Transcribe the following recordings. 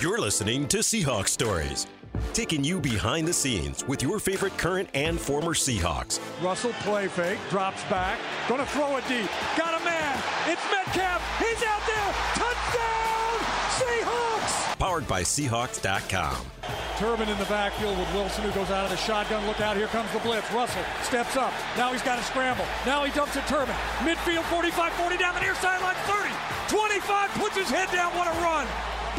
You're listening to Seahawks Stories, taking you behind the scenes with your favorite current and former Seahawks. Russell play fake, drops back, gonna throw it deep. Got a man. It's Metcalf. He's out there. Touchdown, Seahawks. Powered by Seahawks.com. Turbin in the backfield with Wilson, who goes out of the shotgun. Look out, here comes the blitz. Russell steps up. Now he's got to scramble. Now he dumps it Turbin. Midfield 45 40 down the near sideline 30. 25 puts his head down. What a run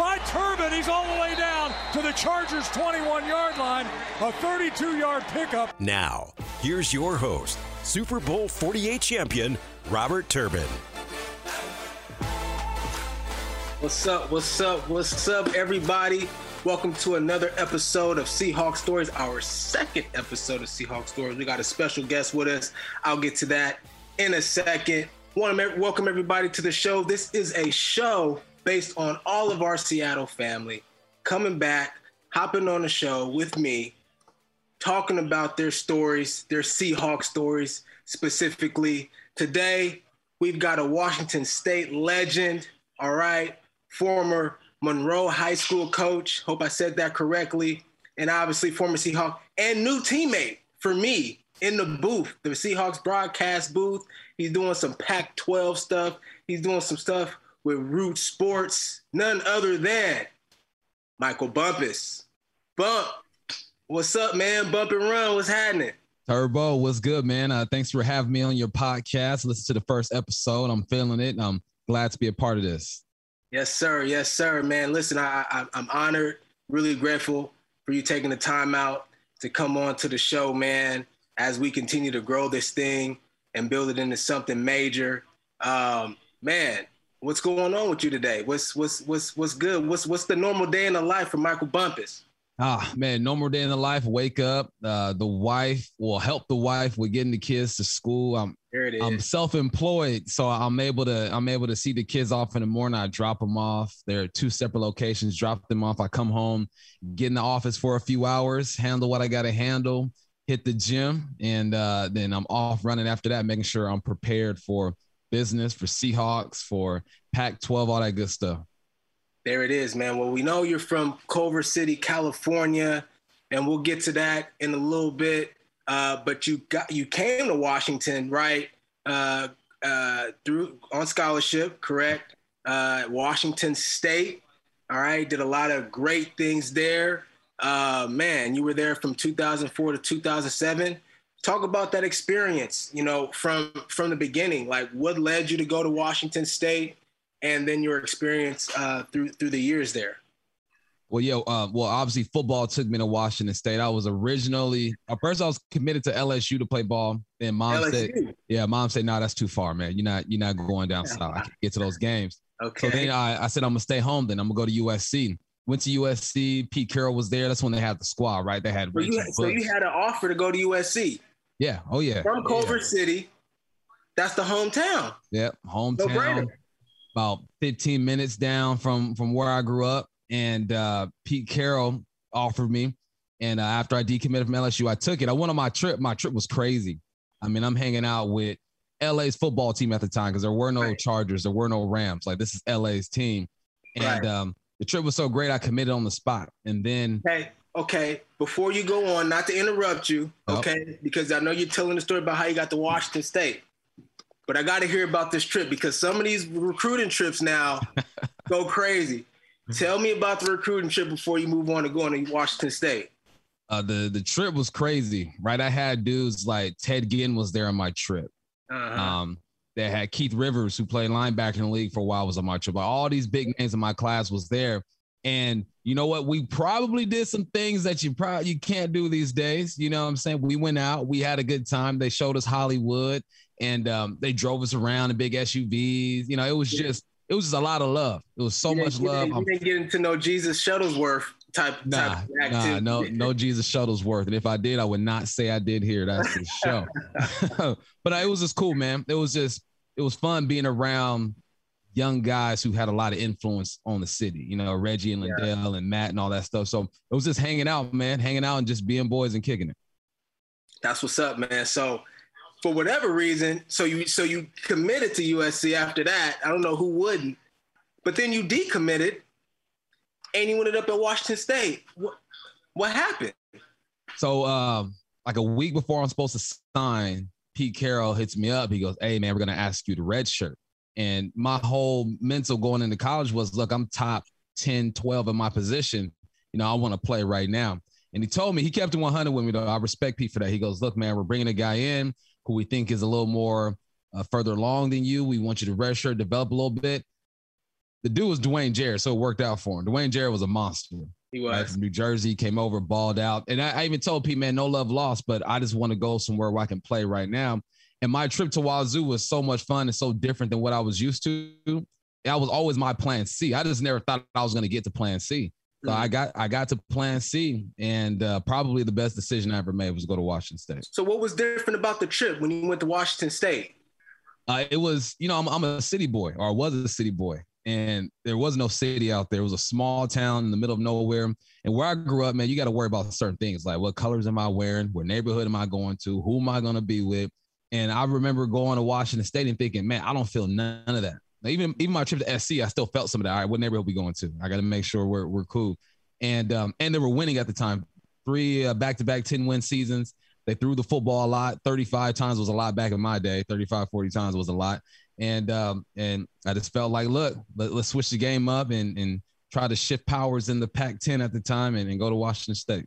by Turbin. He's all the way down to the Chargers' 21 yard line. A 32 yard pickup. Now, here's your host, Super Bowl 48 champion, Robert Turbin. What's up? What's up? What's up, everybody? Welcome to another episode of Seahawk Stories, our second episode of Seahawk Stories. We got a special guest with us. I'll get to that in a second. Want to welcome everybody to the show. This is a show based on all of our Seattle family coming back, hopping on the show with me, talking about their stories, their Seahawk stories specifically. Today, we've got a Washington State legend, all right, former Monroe High School coach. Hope I said that correctly. And obviously, former Seahawk and new teammate for me in the booth, the Seahawks broadcast booth. He's doing some Pac 12 stuff. He's doing some stuff with Root Sports, none other than Michael Bumpus. Bump, what's up, man? Bump and run, what's happening? Turbo, what's good, man? Uh, thanks for having me on your podcast. Listen to the first episode. I'm feeling it. And I'm glad to be a part of this. Yes, sir. Yes, sir, man. Listen, I, I, I'm honored, really grateful for you taking the time out to come on to the show, man, as we continue to grow this thing and build it into something major. Um, man, What's going on with you today? What's what's what's what's good? What's what's the normal day in the life for Michael Bumpus? Ah, man, normal day in the life. Wake up. Uh, the wife will help the wife with getting the kids to school. I'm there it is. I'm self-employed, so I'm able to I'm able to see the kids off in the morning. I drop them off. There are two separate locations. Drop them off. I come home, get in the office for a few hours, handle what I got to handle, hit the gym, and uh, then I'm off running after that, making sure I'm prepared for business, for Seahawks, for Pac 12, all that good stuff. There it is, man. Well, we know you're from Culver City, California, and we'll get to that in a little bit. Uh, but you got you came to Washington, right? Uh, uh, through on scholarship, correct? Uh, Washington State, all right. Did a lot of great things there. Uh, man, you were there from 2004 to 2007 talk about that experience you know from from the beginning like what led you to go to washington state and then your experience uh, through through the years there? Well yeah uh, well obviously football took me to washington state. I was originally at first i was committed to lsu to play ball then mom LSU. said yeah mom said no that's too far man. You're not you're not going down south. I can get to those games. Okay. so then I, I said i'm gonna stay home then. I'm gonna go to usc went to usc pete carroll was there. That's when they had the squad right? They had so you, so you had an offer to go to usc yeah. Oh yeah. From Culver yeah. City. That's the hometown. Yep. Hometown. about 15 minutes down from from where I grew up. And uh, Pete Carroll offered me. And uh, after I decommitted from LSU, I took it. I went on my trip. My trip was crazy. I mean, I'm hanging out with LA's football team at the time because there were no right. Chargers, there were no Rams. Like this is LA's team. And right. um, the trip was so great, I committed on the spot. And then hey, okay, before you go on, not to interrupt you, okay, because I know you're telling the story about how you got to Washington State, but I got to hear about this trip because some of these recruiting trips now go crazy. Tell me about the recruiting trip before you move on to going to Washington State. Uh, the the trip was crazy, right? I had dudes like Ted Ginn was there on my trip. Uh-huh. Um, they had Keith Rivers, who played linebacker in the league for a while, was on my trip. But all these big names in my class was there. And you know what? We probably did some things that you probably you can't do these days. You know what I'm saying? We went out, we had a good time. They showed us Hollywood and um, they drove us around in big SUVs. You know, it was just it was just a lot of love. It was so much love. You didn't get to know Jesus Shuttlesworth type. Nah, type nah, no, no Jesus Shuttlesworth. And if I did, I would not say I did here. That's the show. but uh, it was just cool, man. It was just it was fun being around young guys who had a lot of influence on the city, you know, Reggie and LenDale yeah. and Matt and all that stuff. So it was just hanging out, man, hanging out and just being boys and kicking it. That's what's up, man. So for whatever reason, so you so you committed to USC after that. I don't know who wouldn't, but then you decommitted and you ended up at Washington State. What, what happened? So, um, like a week before I'm supposed to sign, Pete Carroll hits me up. He goes, Hey, man, we're going to ask you to redshirt. And my whole mental going into college was, Look, I'm top 10, 12 in my position. You know, I want to play right now. And he told me, he kept it 100 with me, though. I respect Pete for that. He goes, Look, man, we're bringing a guy in who we think is a little more uh, further along than you. We want you to redshirt, develop a little bit. The dude was Dwayne Jarrett, so it worked out for him. Dwayne Jarrett was a monster. He was right, from New Jersey, came over, balled out, and I, I even told Pete, man, no love lost, but I just want to go somewhere where I can play right now. And my trip to Wazoo was so much fun and so different than what I was used to. That was always my plan C. I just never thought I was going to get to plan C. So I mm. got I got to plan C, and uh, probably the best decision I ever made was go to Washington State. So what was different about the trip when you went to Washington State? Uh, it was, you know, I'm, I'm a city boy, or I was a city boy, and there was no city out there. It was a small town in the middle of nowhere. And where I grew up, man, you got to worry about certain things like what colors am I wearing, what neighborhood am I going to, who am I going to be with. And I remember going to Washington State and thinking, man, I don't feel none of that. Even even my trip to SC, I still felt some of that. All right, what neighborhood we going to? I got to make sure we're we're cool. And um, and they were winning at the time, three uh, back-to-back 10 win seasons. They threw the football a lot. 35 times was a lot back in my day. 35, 40 times was a lot. And um, and I just felt like, look, let, us switch the game up and and try to shift powers in the Pac-10 at the time and, and go to Washington State.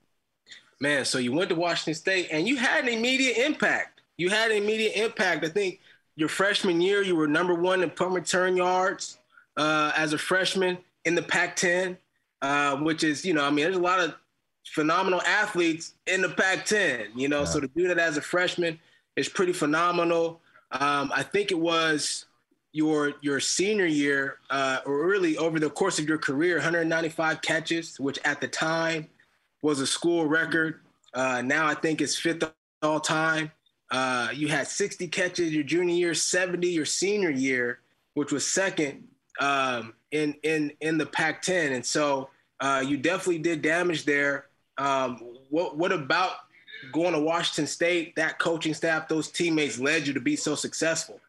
Man, so you went to Washington State and you had an immediate impact. You had an immediate impact. I think your freshman year, you were number one in punt return yards uh, as a freshman in the Pac-10, uh, which is, you know, I mean, there's a lot of phenomenal athletes in the Pac-10. You know, yeah. so to do that as a freshman is pretty phenomenal. Um, I think it was your your senior year, uh, or really over the course of your career, 195 catches, which at the time was a school record. Uh, now I think it's fifth all time. Uh, you had 60 catches your junior year, 70 your senior year, which was second um, in in in the Pac-10, and so uh, you definitely did damage there. Um, what what about going to Washington State? That coaching staff, those teammates led you to be so successful.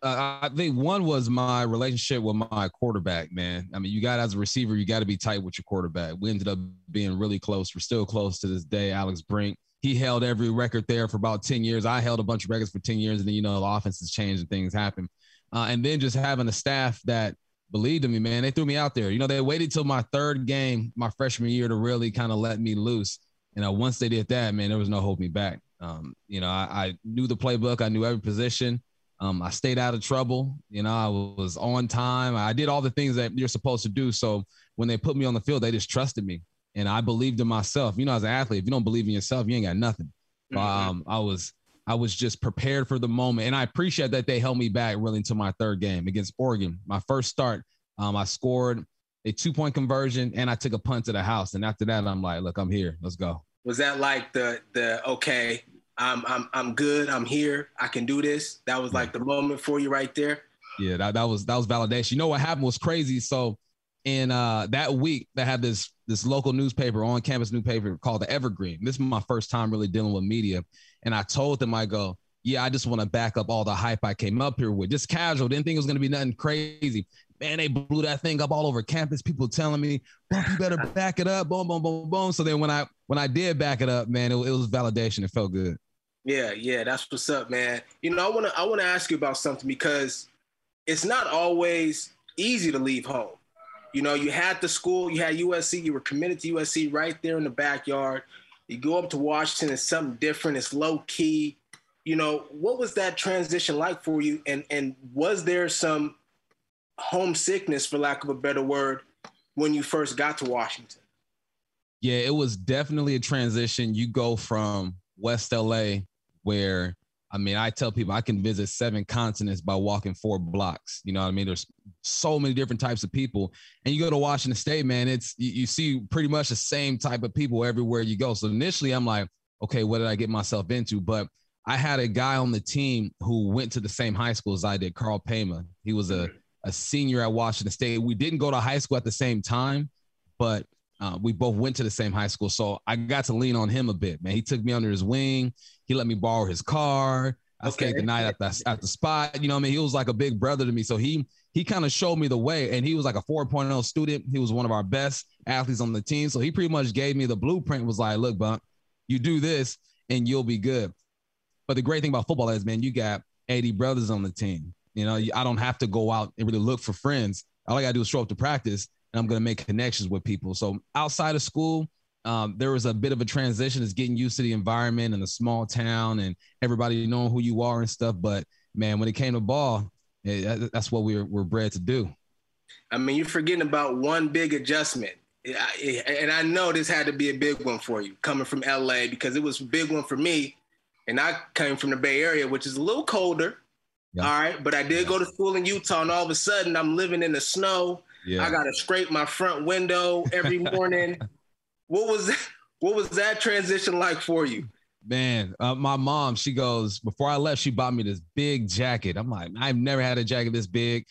Uh, I think one was my relationship with my quarterback, man. I mean, you got as a receiver, you got to be tight with your quarterback. We ended up being really close. We're still close to this day. Alex Brink, he held every record there for about 10 years. I held a bunch of records for 10 years, and then, you know, the offense has changed and things happen. Uh, and then just having a staff that believed in me, man, they threw me out there. You know, they waited till my third game, my freshman year, to really kind of let me loose. And uh, once they did that, man, there was no holding me back. Um, you know, I, I knew the playbook, I knew every position. Um, I stayed out of trouble. You know, I was on time. I did all the things that you're supposed to do. So when they put me on the field, they just trusted me, and I believed in myself. You know, as an athlete, if you don't believe in yourself, you ain't got nothing. Mm-hmm. Um, I was I was just prepared for the moment, and I appreciate that they held me back really until my third game against Oregon. My first start, um, I scored a two point conversion, and I took a punt to the house. And after that, I'm like, look, I'm here. Let's go. Was that like the the okay? I'm I'm I'm good. I'm here. I can do this. That was like the moment for you right there. Yeah, that, that was that was validation. You know what happened was crazy. So in uh that week they had this this local newspaper on campus newspaper called the Evergreen. This is my first time really dealing with media. And I told them, I go, yeah, I just want to back up all the hype I came up here with. Just casual. Didn't think it was gonna be nothing crazy. Man, they blew that thing up all over campus. People telling me, you better back it up. Boom, boom, boom, boom. So then when I when I did back it up, man, it, it was validation. It felt good. Yeah, yeah, that's what's up, man. You know, I wanna I wanna ask you about something because it's not always easy to leave home. You know, you had the school, you had USC, you were committed to USC right there in the backyard. You go up to Washington, it's something different, it's low key. You know, what was that transition like for you? And and was there some homesickness, for lack of a better word, when you first got to Washington? Yeah, it was definitely a transition. You go from West LA, where I mean, I tell people I can visit seven continents by walking four blocks. You know what I mean? There's so many different types of people. And you go to Washington State, man, it's you, you see pretty much the same type of people everywhere you go. So initially I'm like, okay, what did I get myself into? But I had a guy on the team who went to the same high school as I did, Karl Paymah. He was a a senior at Washington State. We didn't go to high school at the same time, but uh, we both went to the same high school. So I got to lean on him a bit, man. He took me under his wing. He let me borrow his car. I okay. stayed the night at the at the spot. You know, I mean, he was like a big brother to me. So he he kind of showed me the way. And he was like a 4.0 student. He was one of our best. athletes on the team. So he pretty much gave me the blueprint. Was like, look, Bunk, you do this and you'll be good. But the great thing about football is, man, you got 80 brothers on the team. You know, I don't have to go out and really look for friends. All I got to do is show up to practice and I'm going to make connections with people. So outside of school, um, there was a bit of a transition is getting used to the environment and the small town and everybody knowing who you are and stuff. But man, when it came to ball, it, that's what we were, we're bred to do. I mean, you're forgetting about one big adjustment. And I know this had to be a big one for you coming from LA because it was a big one for me. And I came from the Bay Area, which is a little colder. Yeah. All right. But I did go to school in Utah, and all of a sudden I'm living in the snow. Yeah. I got to scrape my front window every morning. what was that, what was that transition like for you? Man, uh, my mom, she goes, before I left, she bought me this big jacket. I'm like, I've never had a jacket this big.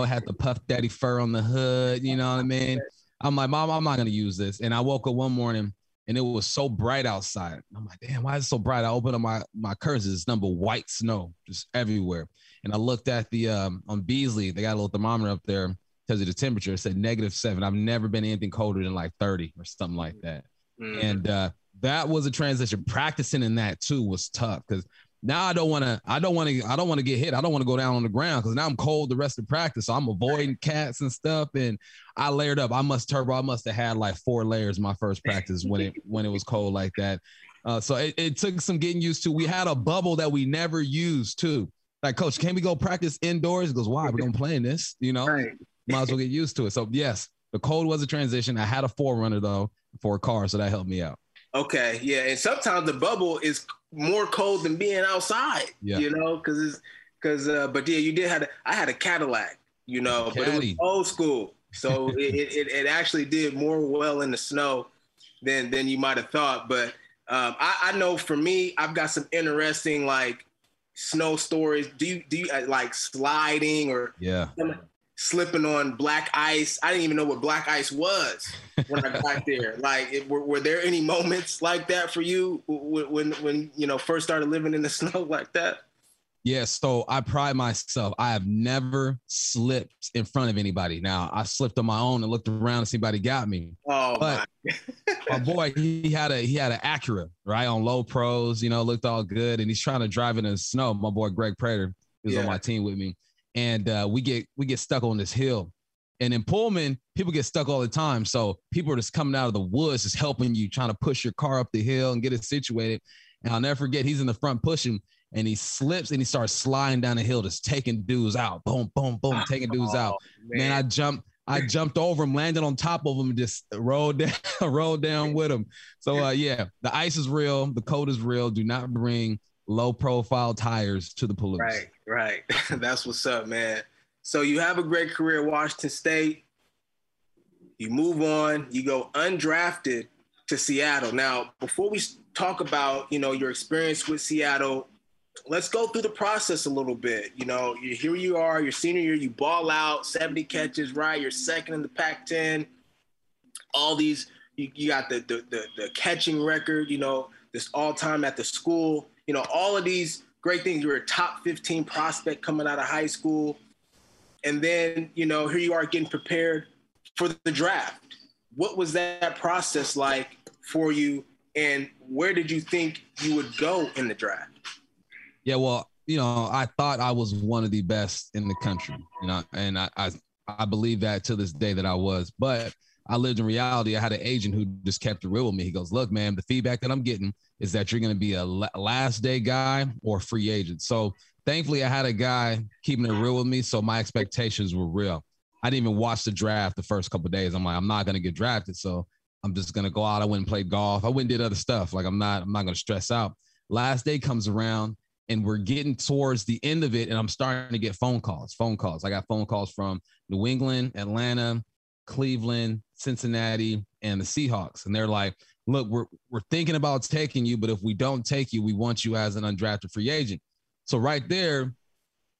I had the Puff Daddy fur on the hood. You know what I mean? I'm like, Mom, I'm not going to use this. And I woke up one morning and it was so bright outside. I'm like, damn, why is it so bright? I opened up my, my curtains. It's number white snow just everywhere. And I looked at the, um, on Beasley, they got a little thermometer up there because of the temperature. It said negative seven. I've never been anything colder than like 30 or something like that. Mm. And uh, that was a transition. Practicing in that too was tough because now I don't want to. I don't want to. I don't want to get hit. I don't want to go down on the ground because now I'm cold the rest of practice. So I'm avoiding cats and stuff. And I layered up. I must turbo. I must have had like four layers my first practice when it when it was cold like that. Uh, so it, it took some getting used to. We had a bubble that we never used too. Like, coach, can we go practice indoors? He goes, why? We don't play in this. You know, right. Might as well get used to it. So yes, the cold was a transition. I had a 4Runner though for a car, so that helped me out. Okay, yeah, and sometimes the bubble is more cold than being outside. Yeah. You know, because it's because uh, but yeah, you did have a, I had a Cadillac, you know, but it was old school, so it, it, it actually did more well in the snow than than you might have thought. But um, I, I know for me, I've got some interesting like snow stories. Do you do you uh, like sliding or yeah? Slipping on black ice. I didn't even know what black ice was when I got there. Like, it, were, were there any moments like that for you when, when, you know, first started living in the snow like that? Yeah, so I pride myself. I have never slipped in front of anybody. Now I slipped on my own and looked around and see anybody got me. Oh, but my. my boy, he had a he had an Acura right on low pros. You know, looked all good, and he's trying to drive in the snow. My boy Greg Prater is yeah. on my team with me, and uh, we get we get stuck on this hill. And in Pullman, people get stuck all the time. So people are just coming out of the woods, just helping you, trying to push your car up the hill and get it situated. And I'll never forget, he's in the front pushing, and he slips and he starts sliding down the hill, just taking dudes out. Boom, boom, boom, taking dudes oh, out. Man. man, I jumped. I jumped over him, landed on top of him, and just rolled down, rolled down with him. So uh, yeah, the ice is real, the cold is real. Do not bring low profile tires to the Palouse. Right, right. That's what's up, man. So you have a great career at Washington State. You move on, you go undrafted to Seattle. Now, before we talk about, you know, your experience with Seattle, let's go through the process a little bit. You know, here you are, your senior year, you ball out, 70 catches, right? You're second in the Pac-10. All these, you, you got the, the, the the catching record, you know, this all time at the school you know, all of these great things. You're a top 15 prospect coming out of high school. And then, you know, here you are getting prepared for the draft. What was that process like for you? And where did you think you would go in the draft? Yeah, well, you know, I thought I was one of the best in the country, you know, and I, I, I believe that to this day that I was. But I lived in reality. I had an agent who just kept it real with me. He goes, "Look, man, the feedback that I'm getting is that you're going to be a last day guy or free agent." So thankfully, I had a guy keeping it real with me, so my expectations were real. I didn't even watch the draft the first couple days. I'm like, I'm not going to get drafted, so I'm just going to go out. I went and played golf. I went and did other stuff. Like I'm not, I'm not going to stress out. Last day comes around, and we're getting towards the end of it, and I'm starting to get phone calls. Phone calls. I got phone calls from New England, Atlanta, Cleveland, Cincinnati, and the Seahawks. And they're like, look, we're, we're thinking about taking you, but if we don't take you, we want you as an undrafted free agent. So right there,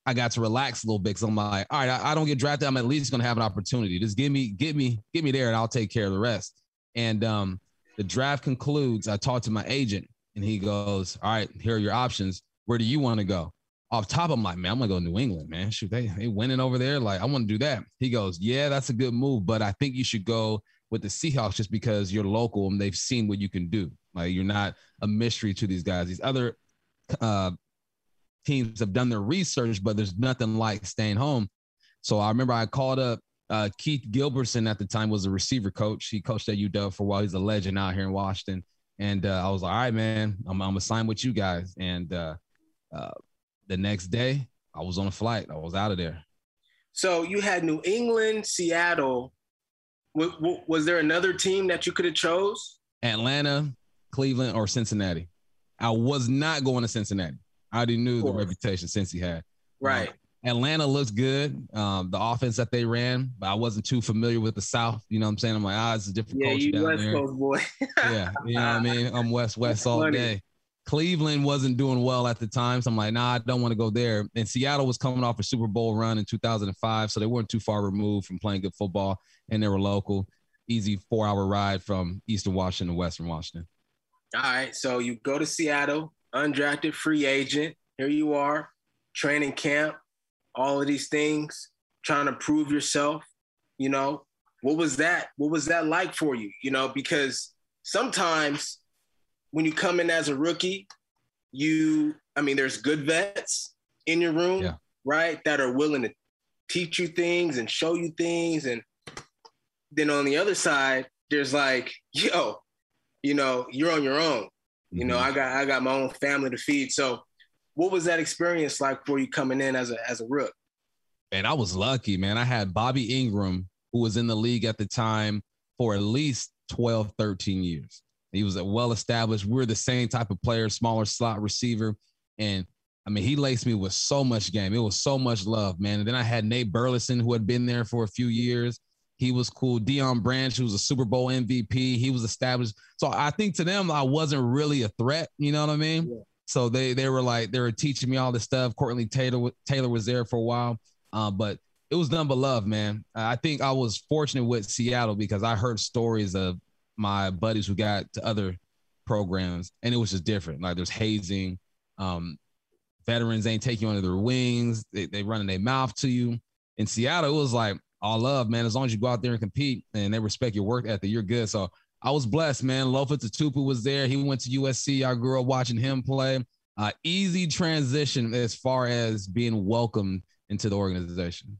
I got to relax a little bit because I'm like, all right, I, I don't get drafted. I'm at least going to have an opportunity. Just give me, get me, get me there, and I'll take care of the rest. And um, the draft concludes. I talked to my agent, and he goes, "All right, here are your options. Where do you want to go?" Off top, I'm like, man, I'm gonna go to New England, man. Shoot, they they winning over there. Like, I want to do that. He goes, yeah, that's a good move, but I think you should go with the Seahawks just because you're local and they've seen what you can do. Like you're not a mystery to these guys. These other uh, teams have done their research, but there's nothing like staying home. So I remember I called up uh, Keith Gilbertson at the time was a receiver coach. He coached at UW for a while. He's a legend out here in Washington. And uh, I was like, all right, man, I'm, I'm gonna sign with you guys. And uh, uh, the next day, I was on a flight. I was out of there. So you had New England, Seattle. W- w- was there another team that you could have chose? Atlanta, Cleveland, or Cincinnati. I was not going to Cincinnati. I already knew the reputation since he had. Right. Um, Atlanta looks good. Um, the offense that they ran, but I wasn't too familiar with the South. You know what I'm saying? I'm like, ah, it's a different yeah, culture you down West there. Coast boy. yeah, you know what I mean? I'm West West all funny. day. Cleveland wasn't doing well at the time, so I'm like, nah, I don't want to go there. And Seattle was coming off a Super Bowl run in 2005, so they weren't too far removed from playing good football, and they were local. Easy four-hour ride from Eastern Washington to Western Washington. All right, so you go to Seattle, undrafted free agent. Here you are, training camp, all of these things, trying to prove yourself. You know, what was that? What was that like for you? You know, because sometimes when you come in as a rookie, you, I mean, there's good vets in your room, Yeah. right, that are willing to teach you things and show you things. And then on the other side, there's like, yo, you know, you're on your own. You know, Mhm. I got I got my own family to feed. So what was that experience like for you coming in as a as a rook? and I was lucky, man. I had Bobby Ingram, who was in the league at the time for at least 12, 13 years. He was a well established. We're the same type of player, smaller slot receiver. And I mean, he laced me with so much game. It was so much love, man. And then I had Nate Burleson, who had been there for a few years. He was cool. Deion Branch, who was a Super Bowl MVP. He was established. So I think to them, I wasn't really a threat. You know what I mean? Yeah. So they they were like they were teaching me all this stuff. Courtney Taylor Taylor was there for a while. Uh, but it was none but love, man. I think I was fortunate with Seattle because I heard stories of my buddies who got to other programs, and it was just different. Like there's hazing, um, veterans ain't taking you under their wings. They they running their mouth to you. In Seattle, it was like all love, man. As long as you go out there and compete and they respect your work ethic, you're good. So I was blessed, man. Lofa Tatupu was there. He went to USC. I grew up watching him play. Uh, easy transition as far as being welcomed into the organization.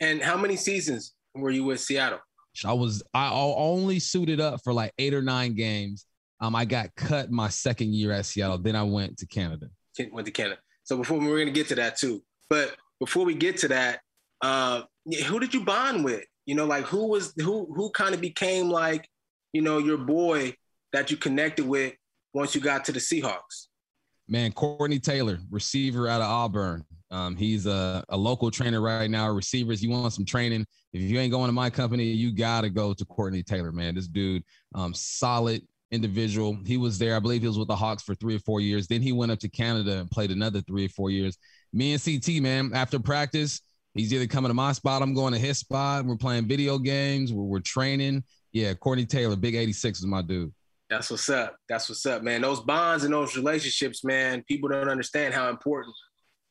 And how many seasons were you with Seattle? I was I only suited up for like eight or nine games. Um, I got cut my second year at Seattle. Then I went to Canada. Went to Canada. So before we're gonna get to that too, but before we get to that, uh, who did you bond with? You know, like who was who who kind of became like, you know, your boy that you connected with once you got to the Seahawks. Man, Courtney Taylor, receiver out of Auburn. Um, he's a, a local trainer right now. Receivers, you want some training? If you ain't going to my company, you gotta go to Courtney Taylor, man. This dude, um, solid individual. He was there, I believe he was with the Hawks for three or four years. Then he went up to Canada and played another three or four years. Me and CT, man, after practice, he's either coming to my spot, I'm going to his spot. We're playing video games, we're, we're training. Yeah, Courtney Taylor, big 86 is my dude. That's what's up. That's what's up, man. Those bonds and those relationships, man, people don't understand how important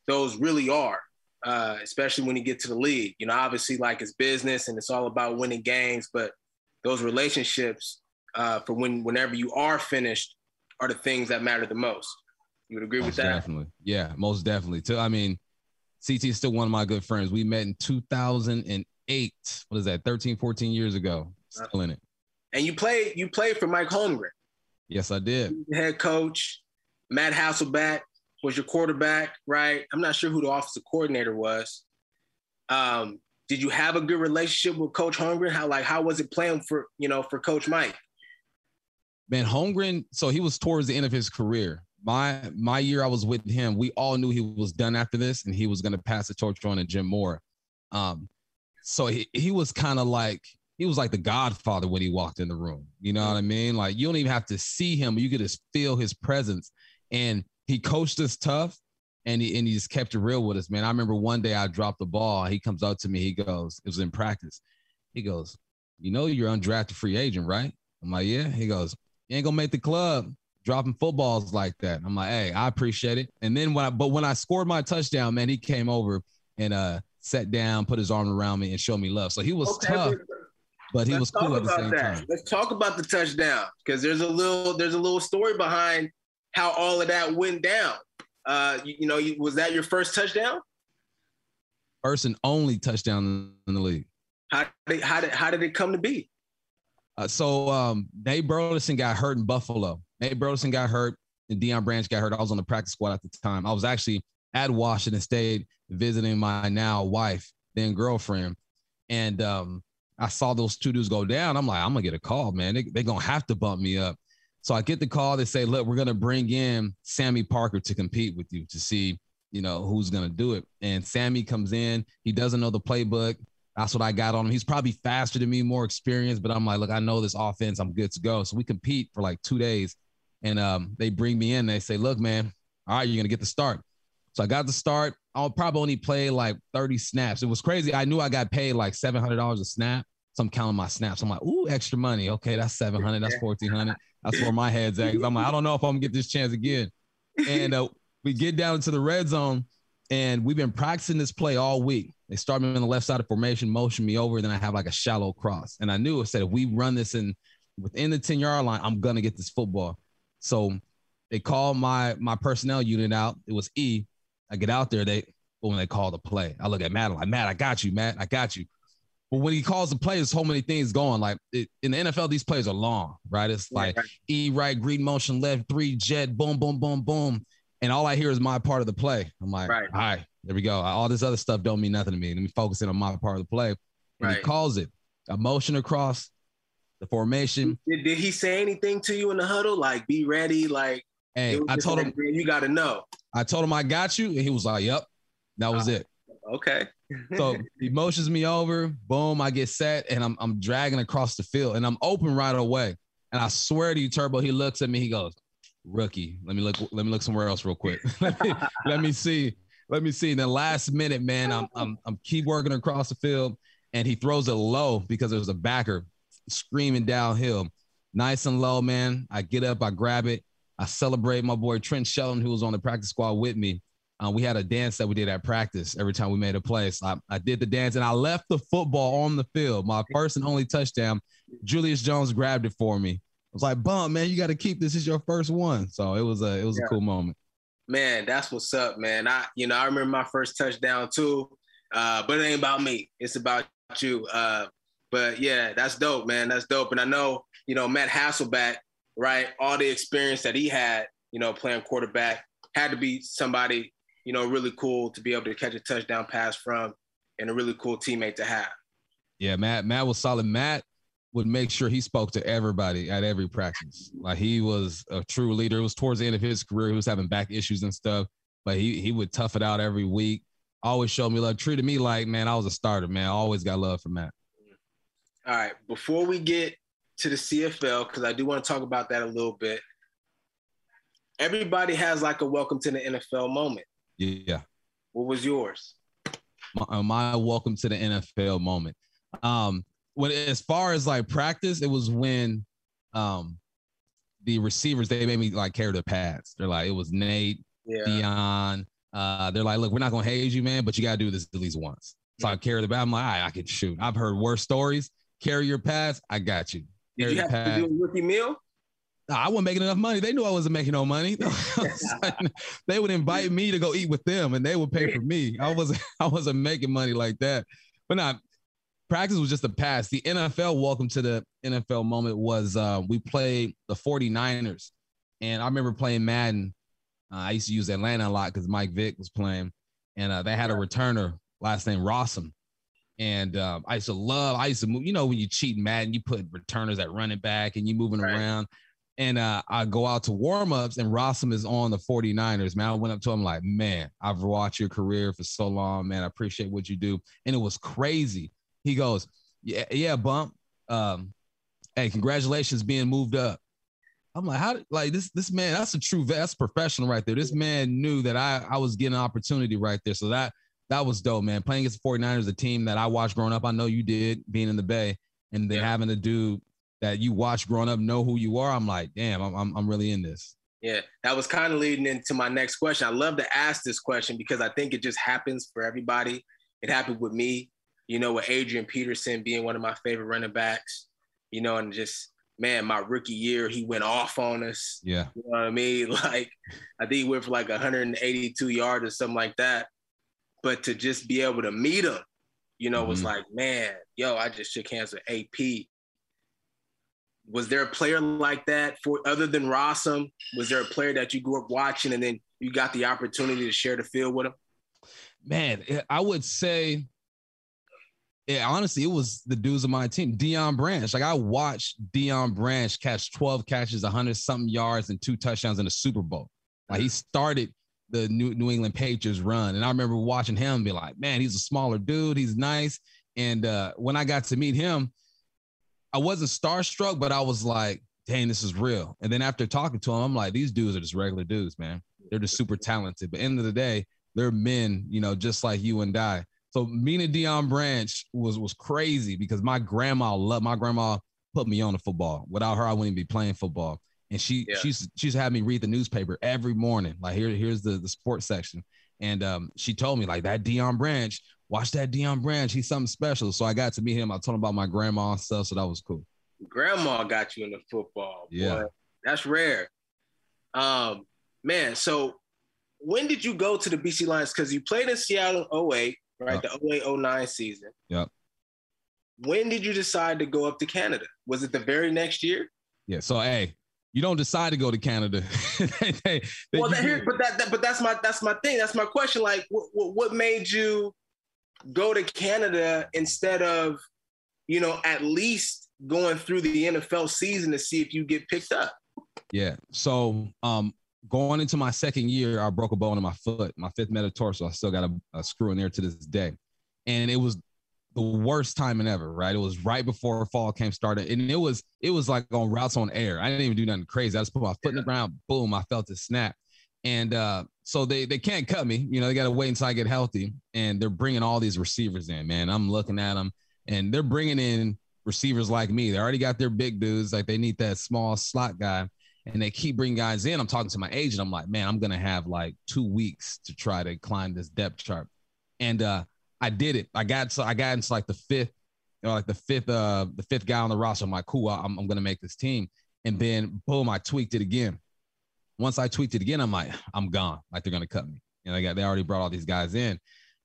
those really are, uh, especially when you get to the league. You know, obviously, like it's business and it's all about winning games, but those relationships uh, for when whenever you are finished are the things that matter the most. You would agree most with that? Definitely. Yeah, most definitely. Too. I mean, CT is still one of my good friends. We met in 2008. What is that? 13, 14 years ago. Still in it. And you played you played for Mike Holmgren, Yes, I did. head coach. Matt Hasselbeck was your quarterback, right? I'm not sure who the offensive coordinator was. Um, did you have a good relationship with Coach Holmgren? How like how was it playing for you know for Coach Mike? Man, Holmgren, so he was towards the end of his career. My my year I was with him, we all knew he was done after this and he was gonna pass the torch on to Jim Mora. Um, so he, he was kind of like he was like the godfather when he walked in the room. You know what I mean? Like you don't even have to see him, you could just feel his presence. And he coached us tough and he and he just kept it real with us, man. I remember one day I dropped the ball. He comes up to me, he goes, it was in practice. He goes, You know you're undrafted free agent, right? I'm like, Yeah. He goes, You ain't gonna make the club dropping footballs like that. I'm like, hey, I appreciate it. And then when I but when I scored my touchdown, man, he came over and uh sat down, put his arm around me and showed me love. So he was Okay, tough. but he was cool at the same that. time. Let's talk about the touchdown because there's a little there's a little story behind how all of that went down. Uh, you, you know, was that your first touchdown? First and only touchdown in the league. How did how did how did it come to be? Uh, so um, Nate Burleson got hurt in Buffalo. Nate Burleson got hurt, and Deion Branch got hurt. I was on the practice squad at the time. I was actually at Washington State visiting my now wife, then girlfriend, and um, I saw those two dudes go down. I'm like, I'm gonna get a call, man. They're they gonna have to bump me up. So I get the call. They say, look, we're gonna bring in Samie Parker to compete with you to see, you know, who's gonna do it. And Sammy comes in. He doesn't know the playbook. That's what I got on him. He's probably faster than me, more experienced, but I'm like, look, I know this offense. I'm good to go. So we compete for like two days. And um, they bring me in. They say, look, man, all right, you're going to get the start. So I got the start. I'll probably only play like 30 snaps. It was crazy. I knew I got paid like $700 a snap. So I'm counting my snaps. I'm like, ooh, extra money. Okay, that's 700. That's 1400. That's where my head's at. I'm like, I don't know if I'm gonna get this chance again. And uh, we get down into the red zone, and we've been practicing this play all week. They start me on the left side of formation, motion me over, and then I have like a shallow cross. And I knew it said if we run this in within the 10 yard line, I'm gonna get this football. So they call my my personnel unit out. It was E. I get out there, they when they call the play. I look at Matt, I'm like, Matt, I got you, Matt, I got you. But when he calls the play, there's so many things going. Like it, in the NFL, these plays are long, right? It's like right. E right, green motion, left, three jet, boom, boom, boom, boom. And all I hear is my part of the play. I'm like, right. all right, there we go. All this other stuff don't mean nothing to me. Let me focus in on my part of the play. And right. he calls it a motion across the formation. Did, did he say anything to you in the huddle? Like, be ready. Like, hey, I told like, him, you got to know. I told him I got you, and he was like, "Yep, that was uh, it." Okay. So he motions me over. Boom, I get set, and I'm I'm dragging across the field, and I'm open right away. And I swear to you, Turbo, he looks at me. He goes, "Rookie, let me look. Let me look somewhere else real quick. let, me, let me see. Let me see." In the last minute, man, I'm I'm I'm keep working across the field, and he throws it low because there's a backer screaming downhill, nice and low, man. I get up, I grab it, I celebrate my boy Trent Shelton, who was on the practice squad with me. Uh, we had a dance that we did at practice every time we made a play. So I, I, did the dance and I left the football on the field. My first and only touchdown. Julius Jones grabbed it for me. I was like, "Bump, man, you got to keep this. this. Is your first one." So it was a it was yeah. a cool moment. Man, that's what's up, man. I you know I remember my first touchdown too, uh, but it ain't about me. It's about you. Uh, but yeah, that's dope, man. That's dope. And I know you know Matt Hasselbeck, right? All the experience that he had, you know, playing quarterback had to be somebody you know, really cool to be able to catch a touchdown pass from and a really cool teammate to have. Yeah, Matt, Matt was solid. Matt would make sure he spoke to everybody at every practice. Like he was a true leader. It was towards the end of his career. He was having back issues and stuff, but he he would tough it out every week. Always showed me love. Treated me like, man, I was a starter, man. I always got love for Matt. All right. Before we get to the CFL, because I do want to talk about that a little bit. Everybody has like a welcome to the NFL moment. Yeah. What was yours? My, uh, my welcome to the NFL moment. Um, when as far as like practice, it was when um the receivers they made me like carry the pads. They're like, it was Nate, yeah. Deion. Uh, they're like, look, we're not gonna haze you, man, but you gotta do this at least once. So yeah. I carry the bag. I'm like, I can shoot. I've heard worse stories. Carry your pads. I got you. Carry Did you have pad. to do a rookie meal? I wasn't making enough money. They knew I wasn't making no money. they would invite me to go eat with them, and they would pay for me. I wasn't. I wasn't making money like that. But not practice was just a pass. The NFL welcome to the NFL moment was uh, we played the 49ers, and I remember playing Madden. Uh, I used to use Atlanta a lot because Mike Vick was playing, and uh, they had a returner last name Rossum. And um, I used to love, I used to move, you know, when you cheat Madden, you put returners at running back and you moving right. around and uh, I go out to warmups, and Rossum is on the 49ers. Man, I went up to him like, man, I've watched your career for so long, man. I appreciate what you do. And it was crazy. He goes, yeah, yeah, bump. Um, hey, congratulations being moved up. I'm like, how like this this man, that's a true that's professional right there. This man knew that I I was getting an opportunity right there. So that that was dope, man. Playing against the 49ers, a team that I watched growing up. I know you did being in the Bay and then yeah. having to do that you watch growing up know who you are, I'm like, damn, I'm I'm, I'm really in this. Yeah, that was kind of leading into my next question. I love to ask this question because I think it just happens for everybody. It happened with me. you know, with Adrian Peterson being one of my favorite running backs, you know, and just man, my rookie year, he went off on us. Yeah. You know what I mean? Like, I think he went for like 182 yards or something like that. But to just be able to meet him, you know, mm-hmm. was like, man, yo, I just shook hands with AP. Was there a player like that for other than Rossum? Was there a player that you grew up watching and then you got the opportunity to share the field with him? Man, I would say yeah, honestly, it was the dudes of my team. Deion Branch. Like I watched Deion Branch catch 12 catches, 100 something yards, and two touchdowns in the Super Bowl. Like he started the New, New England Patriots run. And I remember watching him be like, man, he's a smaller dude. He's nice. And uh, when I got to meet him, I wasn't starstruck, but I was like, dang, this is real. And then after talking to him, I'm like, these dudes are just regular dudes, man. They're just super talented. But end of the day, they're men, you know, just like you and I. So meeting Deion Branch was was crazy because my grandma loved my grandma put me on the football. Without her, I wouldn't even be playing football. And she yeah. she's she's had me read the newspaper every morning. Like here, here's the the sports section. And um, she told me like that Dion Branch, watch that Deion Branch. He's something special. So I got to meet him. I told him about my grandma and stuff. So that was cool. Grandma got you in the football. Yeah. Boy. That's rare. Um, man, so when did you go to the BC Lions? Because you played in Seattle 08, right? Yep. The 08 09 season. Yep. When did you decide to go up to Canada? Was it the very next year? Yeah. So hey, you don't decide to go to Canada. they, they, well, that, here, but that, that, but that's my that's my thing. That's my question. Like, what, what made you go to Canada instead of, you know, at least going through the NFL season to see if you get picked up? Yeah. So, um, going into my second year, I broke a bone in my foot, my fifth metatarsal. I still got a, a screw in there to this day. And it was the worst timing ever, right? It was right before fall came started. And it was, it was like on routes on air. I didn't even do nothing crazy. I just put my foot in the ground, boom, I felt it snap. And uh, so they they can't cut me. You know, they got to wait until I get healthy. And they're bringing all these receivers in, man. I'm looking at them, and they're bringing in receivers like me. They already got their big dudes. Like they need that small slot guy and they keep bringing guys in. I'm talking to my agent. I'm like, man, I'm gonna have like two weeks to try to climb this depth chart, and uh, I did it. I got so I got into like the fifth, you know, like the fifth, uh, the fifth guy on the roster. I'm like, cool, I'm, I'm gonna make this team, and then boom, I tweaked it again. Once I tweaked it again, I'm like, I'm gone. Like they're gonna cut me. Know, they got they already brought all these guys in,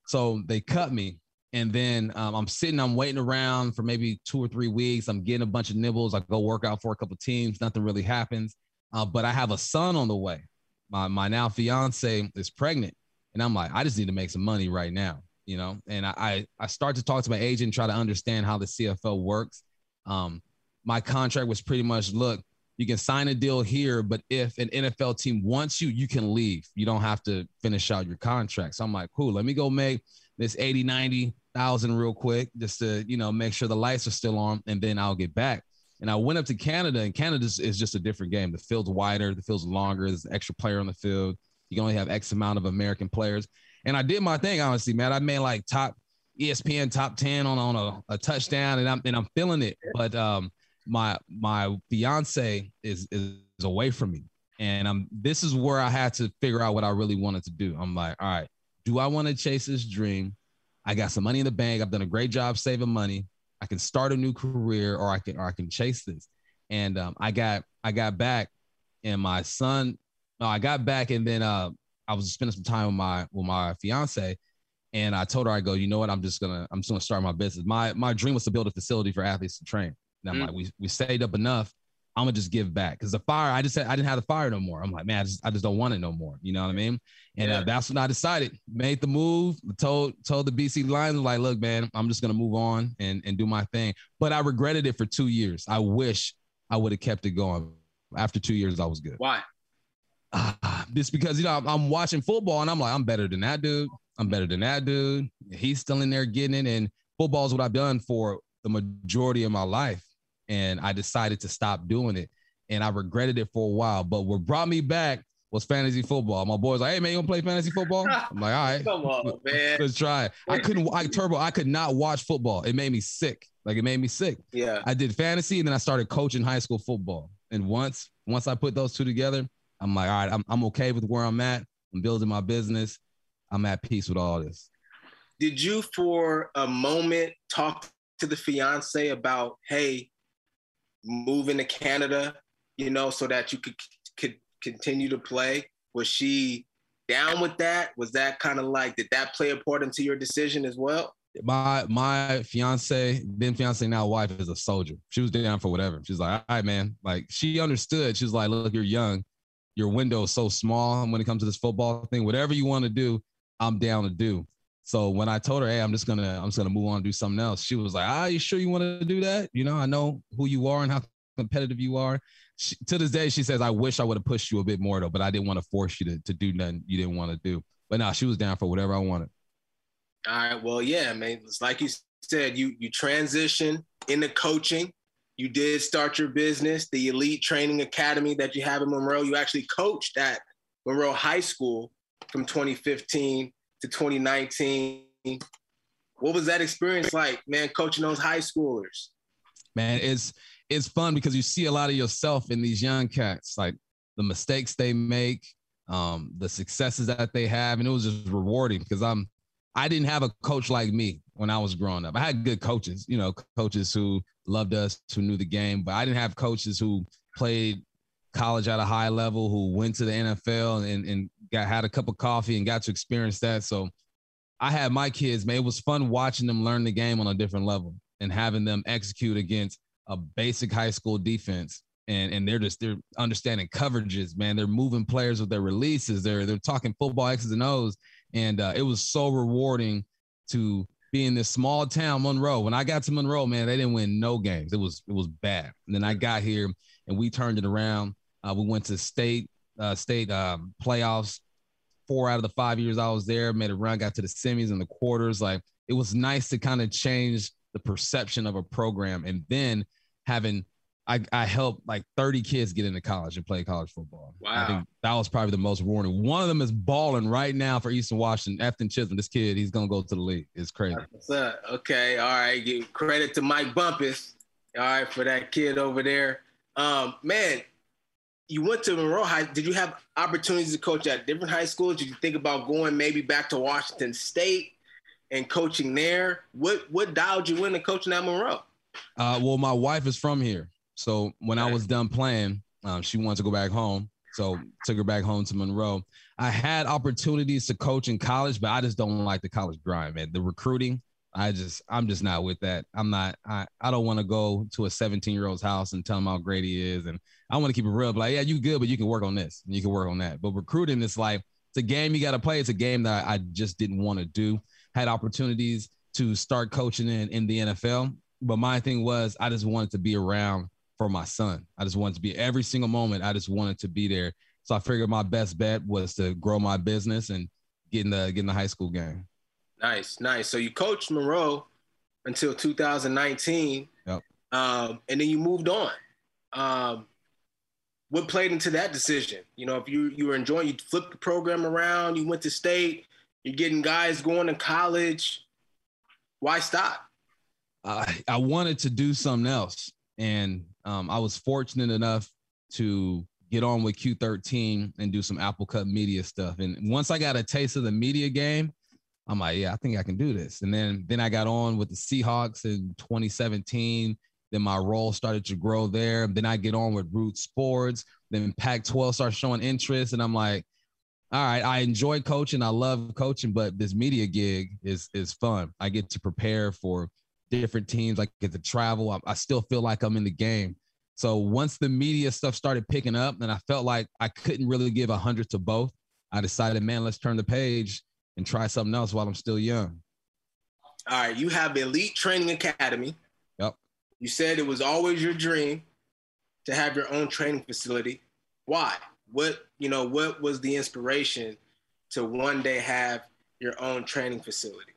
so they cut me. And then um, I'm sitting, I'm waiting around for maybe two or three weeks. I'm getting a bunch of nibbles. I go work out for a couple teams. Nothing really happens. Uh, but I have a son on the way. My my now fiance is pregnant, and I'm like, I just need to make some money right now, you know. And I I, I start to talk to my agent, try to understand how the CFL works. Um, my contract was pretty much, look, you can sign a deal here, but if an NFL team wants you, you can leave. You don't have to finish out your contract. So I'm like, cool, let me go make this 80, 90,000 real quick just to, you know, make sure the lights are still on and then I'll get back. And I went up to Canada, and Canada is just a different game. The field's wider, the field's longer. There's an extra player on the field. You can only have X amount of American players. And I did my thing, honestly, man. I made like top ESPN top 10 on, on a, a touchdown, and I'm and I'm feeling it. But um, my my fiance is is away from me. And I'm this is where I had to figure out what I really wanted to do. I'm like, all right, do I want to chase this dream? I got some money in the bank. I've done a great job saving money. I can start a new career or I can or I can chase this. And um, I got I got back and my son, no, I got back and then uh, I was spending some time with my with my fiance and I told her I go, you know what, I'm just gonna I'm just gonna start my business. My my dream was to build a facility for athletes to train. And I'm mm. like, we we saved up enough. I'm gonna just give back because the fire. I just said I didn't have the fire no more. I'm like, man, I just, I just don't want it no more. You know what I mean? And uh, yeah. uh, that's when I decided. Made the move. Told told the BC Lions like, look, man, I'm just gonna move on and and do my thing. But I regretted it for two years. I wish I would have kept it going. After two years, I was good. Why? Uh, just because you know I'm, I'm watching football and I'm like, I'm better than that dude. I'm better than that dude. He's still in there getting it, and football is what I've done for the majority of my life and I decided to stop doing it. And I regretted it for a while. But what brought me back was fantasy football. My boys like, hey man, you gonna play fantasy football? I'm like, all right, come on, man, let's try it. I couldn't, I turbo, I could not watch football. It made me sick. Like it made me sick. Yeah. I did fantasy and then I started coaching high school football. And once, once I put those two together, I'm like, all right, I'm, I'm okay with where I'm at. I'm building my business. I'm at peace with all this. did you for a moment talk to the fiance about, hey, moving to Canada, you know, so that you could could continue to play? Was she down with that? Was that kind of like did that play a part into your decision as well? My my fiance, then fiance now wife is a soldier. She was down for whatever. She's like, all right, man. Like she understood. She's like, look, you're young. Your window is so small when it comes to this football thing. Whatever you want to do, I'm down to do. So when I told her, hey, I'm just gonna, I'm just gonna move on and do something else, she was like, ah, you sure you want to do that? You know, I know who you are and how competitive you are. She, to this day, she says, I wish I would have pushed you a bit more though, but I didn't want to force you to, to do nothing you didn't want to do. But now nah, she was down for whatever I wanted. All right. Well, yeah, man. It's like you said, you you transition into coaching. You did start your business, the Elite Training Academy that you have in Monroe. You actually coached at Monroe High School from 2015 to 2019. What was that experience like, man, coaching those high schoolers? Man, it's it's fun because you see a lot of yourself in these young cats, like the mistakes they make, um, the successes that they have, and it was just rewarding because I'm I didn't have a coach like me when I was growing up. I had good coaches, you know, coaches who loved us, who knew the game, but I didn't have coaches who played college at a high level, who went to the NFL and, and got had a cup of coffee and got to experience that. So I had my kids, man. It was fun watching them learn the game on a different level and having them execute against a basic high school defense. And, and they're just they're understanding coverages, man. They're moving players with their releases. They're they're talking football X's and O's. And uh, it was so rewarding to be in this small town, Monroe. When I got to Monroe, man, they didn't win no games. It was it was bad. And then I got here and we turned it around. Uh, we went to state uh, state um, playoffs. Four out of the five years I was there, made a run, got to the semis and the quarters. Like it was nice to kind of change the perception of a program, and then having I, I helped like 30 kids get into college and play college football. Wow. I think that was probably the most rewarding. One of them is balling right now for Eastern Washington. Afton Chisholm, this kid, he's going to go to the league. It's crazy. What's up? Okay. All right. Give credit to Mike Bumpus. All right. For that kid over there. Um, man, you went to Monroe High. Did you have opportunities to coach at different high schools? Did you think about going maybe back to Washington State and coaching there? What, what dialed you into coaching at Monroe? Uh, well, my wife is from here. So when I was done playing, um, she wanted to go back home. So took her back home to Monroe. I had opportunities to coach in college, but I just don't like the college grind, man. The recruiting, I just, I'm just not with that. I'm not, I, I don't want to go to a 17 year old's house and tell him how great he is. And I want to keep it real, like, yeah, you good, but you can work on this and you can work on that. But recruiting is like, it's a game you got to play. It's a game that I just didn't want to do. Had opportunities to start coaching in, in the NFL. But my thing was, I just wanted to be around for my son. I just wanted to be every single moment. I just wanted to be there. So I figured my best bet was to grow my business and get in the get in the high school game. Nice, nice. So you coached Monroe until 2019. Yep. Um, and then you moved on. Um, what played into that decision? You know, if you you were enjoying, you flipped the program around, you went to state, you're getting guys going to college. Why stop? I I wanted to do something else, and um, I was fortunate enough to get on with Q13 and do some Apple Cup media stuff. And once I got a taste of the media game, I'm like, yeah, I think I can do this. And then then I got on with the Seahawks in 2017. Then my role started to grow there. Then I get on with Root Sports. Then Pac-12 starts showing interest, and I'm like, all right, I enjoy coaching. I love coaching, but this media gig is is fun. I get to prepare for different teams. I get to travel. I, I still feel like I'm in the game. So once the media stuff started picking up, and I felt like I couldn't really give a hundred to both, I decided, man, let's turn the page and try something else while I'm still young. All right, you have Elite Training Academy. You said it was always your dream to have your own training facility. Why? What you know? What was the inspiration to one day have your own training facility?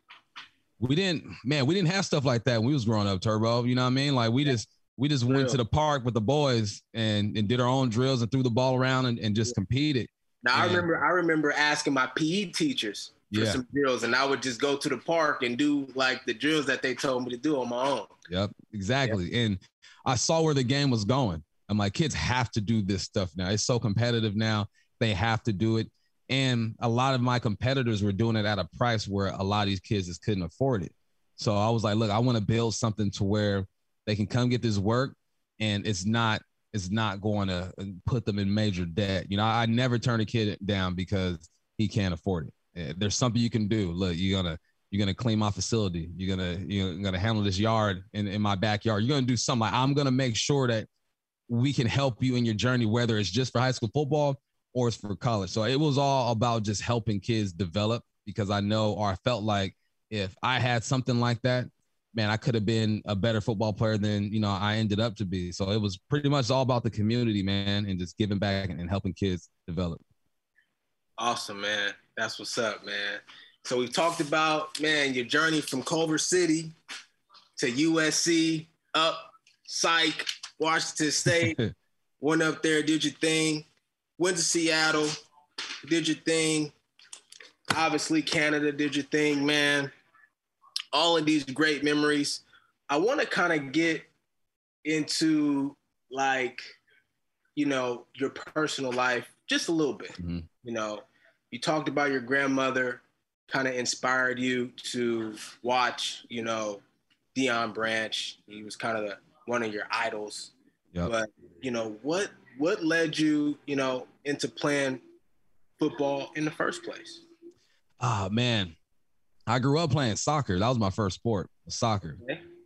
we didn't, man, we didn't have stuff like that when we was growing up, Turbo. You know what I mean? Like we yeah. just we just went to the park with the boys and, and did our own drills and threw the ball around and, and just yeah. competed. Now and, I remember I remember asking my PE teachers for yeah. some drills, and I would just go to the park and do like the drills that they told me to do on my own. Yep, exactly. Yep. And I saw where the game was going. I'm like, kids have to do this stuff now. It's so competitive now. They have to do it. And a lot of my competitors were doing it at a price where a lot of these kids just couldn't afford it. So I was like, look, I want to build something to where they can come get this work and it's not it's not going to put them in major debt. You know, I never turn a kid down because he can't afford it. Eh, there's something you can do. Look, you're gonna you're gonna clean my facility. You're gonna you're gonna handle this yard in, in my backyard. You're gonna do something. I'm gonna make sure that we can help you in your journey, whether it's just for high school football or it's for college. So it was all about just helping kids develop because I know or I felt like if I had something like that, man, I could have been a better football player than you know I ended up to be. So it was pretty much all about the community, man, and just giving back and helping kids develop. Awesome, man. That's what's up, man. So we talked about, man, your journey from Culver City to USC, up, psych, Washington State, went up there, did your thing, went to Seattle, did your thing. Obviously, Canada did your thing, man. All of these great memories. I want to kind of get into like, you know, your personal life just a little bit. Mm-hmm. You know, you talked about your grandmother kind of inspired you to watch, you know, Deion Branch. He was kind of the, one of your idols. Yep. But you know, what what led you, you know, into playing football in the first place? Ah, oh, man. I grew up playing soccer. That was my first sport, soccer.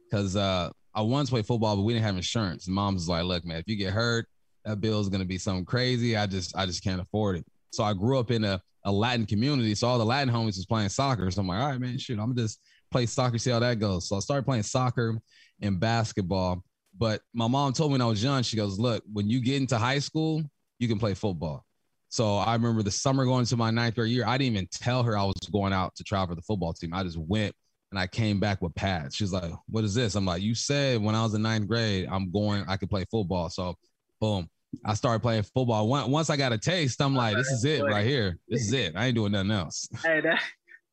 Because okay. uh, I once played football, but we didn't have insurance. And mom's was like, "Look, man, if you get hurt, that bill is gonna be something crazy. I just, I just can't afford it." So I grew up in a, a Latin community. So all the Latin homies was playing soccer. So I'm like, all right, man, shoot, I'm just play soccer, see how that goes. So I started playing soccer and basketball. But my mom told me when I was young, she goes, look, when you get into high school, you can play football. So I remember the summer going to my ninth grade year, I didn't even tell her I was going out to travel for the football team. I just went and I came back with pads. She's like, what is this? I'm like, you said when I was in ninth grade, I'm going, I could play football. So boom. I started playing football. Once I got a taste, I'm like, this is it right here. This is it. I ain't doing nothing else. Hey, that,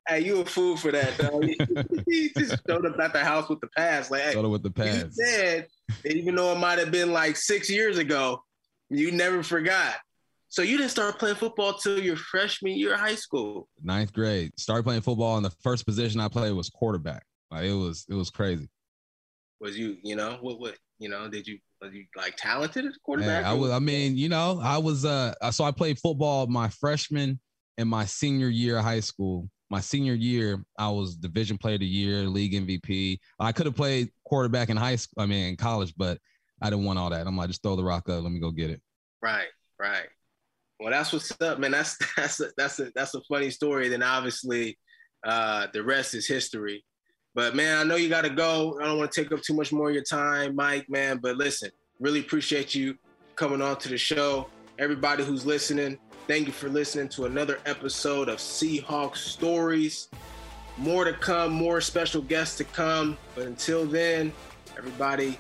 hey, you a fool for that, though. he just showed up at the house with the pass. Like, hey, showed up with the pass. He said, even though it might have been like six years ago, you never forgot. So you didn't start playing football till your freshman year of high school. Ninth grade. Started playing football, and the first position I played was quarterback. Like it was, it was crazy. Was you, you know, what, what, you know, did you was you like talented as quarterback? Man, I was. I mean, you know, I was. Uh, so I played football my freshman and my senior year of high school. My senior year, I was Division Player of the Year, League MVP. I could have played quarterback in high school. I mean, in college, but I didn't want all that. I'm like, just throw the rock up. Let me go get it. Right, right. Well, that's what's up, man. That's that's a, that's a that's a funny story. Then obviously, uh, the rest is history. But man, I know you got to go. I don't want to take up too much more of your time, Mike, man. But listen, really appreciate you coming on to the show. Everybody who's listening, thank you for listening to another episode of Seahawks Stories. More to come, more special guests to come. But until then, everybody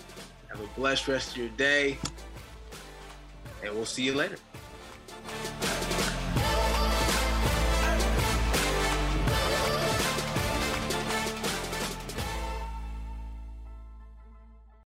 have a blessed rest of your day. And we'll see you later.